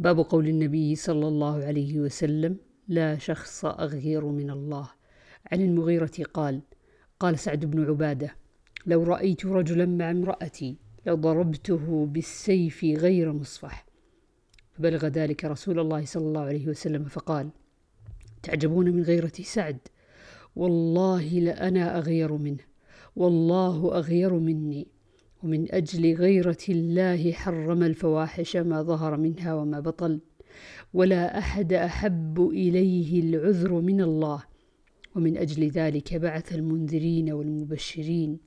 باب قول النبي صلى الله عليه وسلم لا شخص أغير من الله. عن المغيرة قال قال سعد بن عبادة لو رأيت رجلا مع امرأتي لضربته بالسيف غير مصفح. فبلغ ذلك رسول الله صلى الله عليه وسلم فقال تعجبون من غيرة سعد؟ والله لأنا أغير منه والله أغير مني. ومن أجل غيرة الله حرم الفواحش ما ظهر منها وما بطل ولا أحد أحب إليه العذر من الله. ومن أجل ذلك بعث المنذرين والمبشرين.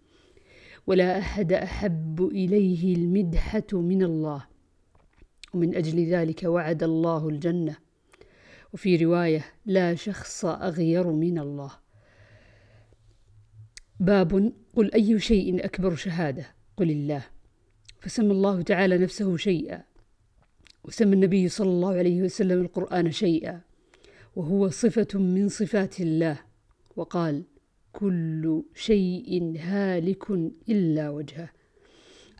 ولا أحد أحب إليه المدحة من الله. ومن أجل ذلك وعد الله الجنة. وفي رواية لا شخص أغير من الله. باب قل أي شيء أكبر شهادة. قل الله فسمى الله تعالى نفسه شيئا وسمى النبي صلى الله عليه وسلم القرآن شيئا وهو صفة من صفات الله وقال كل شيء هالك إلا وجهه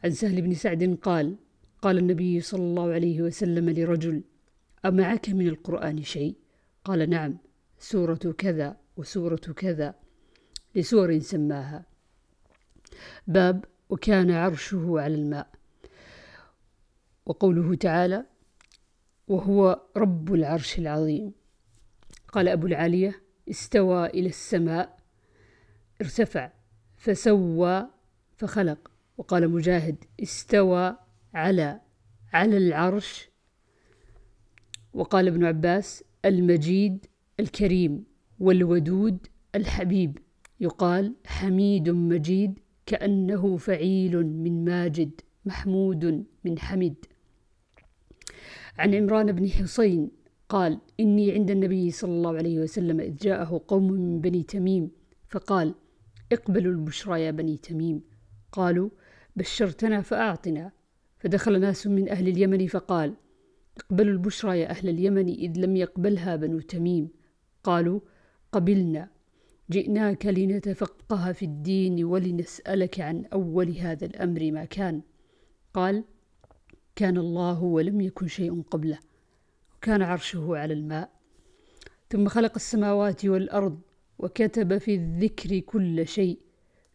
عن سهل بن سعد قال قال النبي صلى الله عليه وسلم لرجل أمعك من القرآن شيء؟ قال نعم سورة كذا وسورة كذا لسور سماها باب وكان عرشه على الماء. وقوله تعالى وهو رب العرش العظيم قال أبو العالية استوى إلى السماء ارتفع فسوى فخلق وقال مجاهد استوى على على العرش وقال ابن عباس المجيد الكريم والودود الحبيب يقال حميد مجيد كأنه فعيل من ماجد محمود من حمد عن عمران بن حصين قال إني عند النبي صلى الله عليه وسلم إذ جاءه قوم من بني تميم فقال اقبلوا البشرى يا بني تميم قالوا بشرتنا فأعطنا فدخل ناس من أهل اليمن فقال اقبلوا البشرى يا أهل اليمن إذ لم يقبلها بنو تميم قالوا قبلنا جئناك لنتفقه في الدين ولنسألك عن أول هذا الأمر ما كان. قال كان الله ولم يكن شيء قبله وكان عرشه على الماء. ثم خلق السماوات والأرض وكتب في الذكر كل شيء.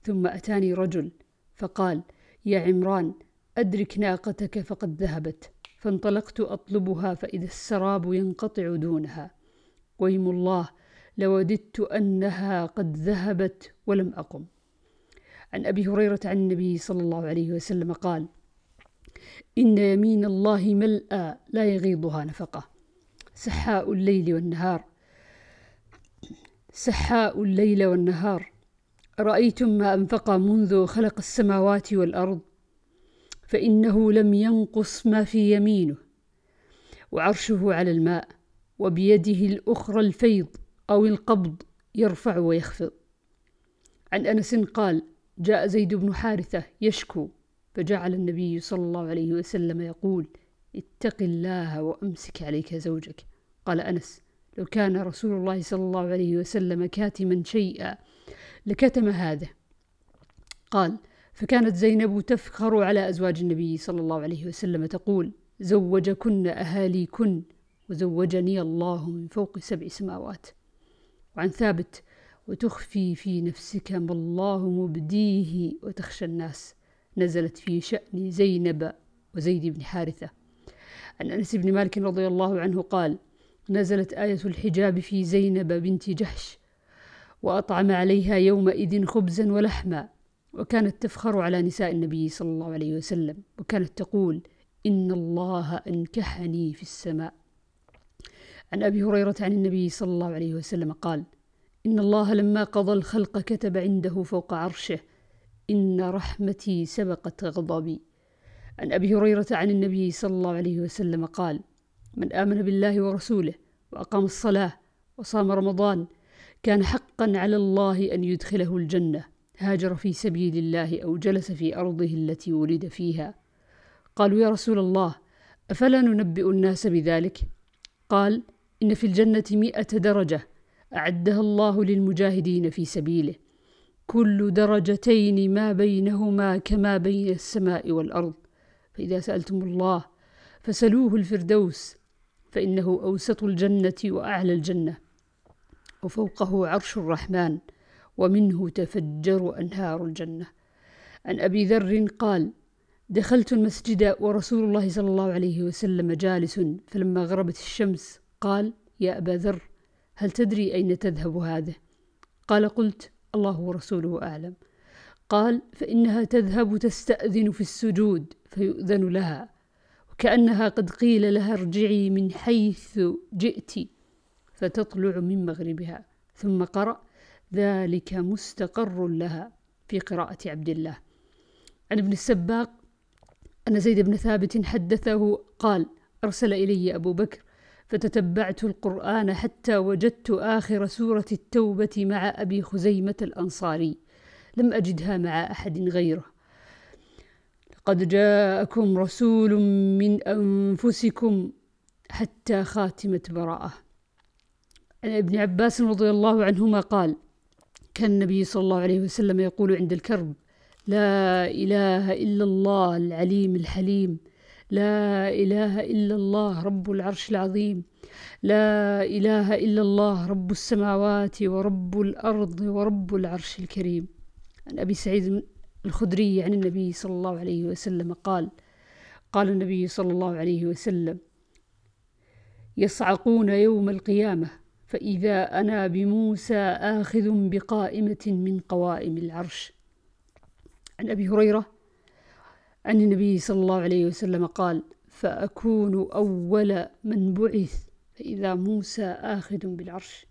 ثم أتاني رجل فقال يا عمران أدرك ناقتك فقد ذهبت فانطلقت أطلبها فإذا السراب ينقطع دونها. ويم الله لوددت أنها قد ذهبت ولم أقم. عن أبي هريرة عن النبي صلى الله عليه وسلم قال إن يمين الله ملأى لا يغيضها نفقة. سحاء الليل والنهار. سحاء الليل والنهار. رأيتم ما أنفق منذ خلق السماوات والأرض؟ فإنه لم ينقص ما في يمينه. وعرشه على الماء. وبيده الأخرى الفيض. أو القبض يرفع ويخفض. عن أنس قال جاء زيد بن حارثة يشكو فجعل النبي صلى الله عليه وسلم يقول اتق الله وأمسك عليك زوجك. قال أنس لو كان رسول الله صلى الله عليه وسلم كاتما شيئا لكتم هذا. قال فكانت زينب تفخر على أزواج النبي صلى الله عليه وسلم تقول زوجكن أهاليكن وزوجني الله من فوق سبع سماوات. وعن ثابت. وتخفي في نفسك ما الله مبديه وتخشى الناس. نزلت في شأن زينب وزيد بن حارثة. عن أنس بن مالك رضي الله عنه قال نزلت آية الحجاب في زينب بنت جحش وأطعم عليها يومئذ خبزا ولحما وكانت تفخر على نساء النبي صلى الله عليه وسلم وكانت تقول إن الله أنكحني في السماء. عن أبي هريرة عن النبي صلى الله عليه وسلم قال إن الله لما قضى الخلق كتب عنده فوق عرشه إن رحمتي سبقت غضبي عن أبي هريرة عن النبي صلى الله عليه وسلم قال من آمن بالله ورسوله وأقام الصلاة وصام رمضان كان حقا على الله أن يدخله الجنة هاجر في سبيل الله أو جلس في أرضه التي ولد فيها. قالوا يا رسول الله أفلا ننبئ الناس بذلك؟ قال إن في الجنة مئة درجة أعدها الله للمجاهدين في سبيله. كل درجتين ما بينهما كما بين السماء والأرض. فإذا سألتم الله فسلوه الفردوس فإنه أوسط الجنة وأعلى الجنة وفوقه عرش الرحمن ومنه تفجر أنهار الجنة. عن أبي ذر قال دخلت المسجد ورسول الله صلى الله عليه وسلم جالس فلما غربت الشمس قال يا أبا ذر هل تدري أين تذهب هذا قال قلت الله ورسوله أعلم. قال فإنها تذهب تستأذن في السجود فيؤذن لها وكأنها قد قيل لها ارجعي من حيث جئت فتطلع من مغربها. ثم قرأ ذلك مستقر لها في قراءة عبد الله. عن ابن السباق أن زيد بن ثابت حدثه قال أرسل إلي أبو بكر فتتبعت القرآن حتى وجدت آخر سورة التوبة مع أبي خزيمة الأنصاري. لم أجدها مع أحد غيره. لقد جاءكم رسول من أنفسكم حتى خاتمة براءة. عن ابن عباس رضي الله عنهما قال كان النبي صلى الله عليه وسلم يقول عند الكرب لا إله إلا الله العليم الحليم لا إله إلا الله رب العرش العظيم. لا إله إلا الله رب السماوات ورب الأرض ورب العرش الكريم. عن أبي سعيد الخدري عن النبي صلى الله عليه وسلم قال قال النبي صلى الله عليه وسلم يصعقون يوم القيامة فإذا أنا بموسى آخذ بقائمة من قوائم العرش. عن أبي هريرة عن النبي صلى الله عليه وسلم قال فأكون أول من بعث فإذا موسى آخذ بالعرش.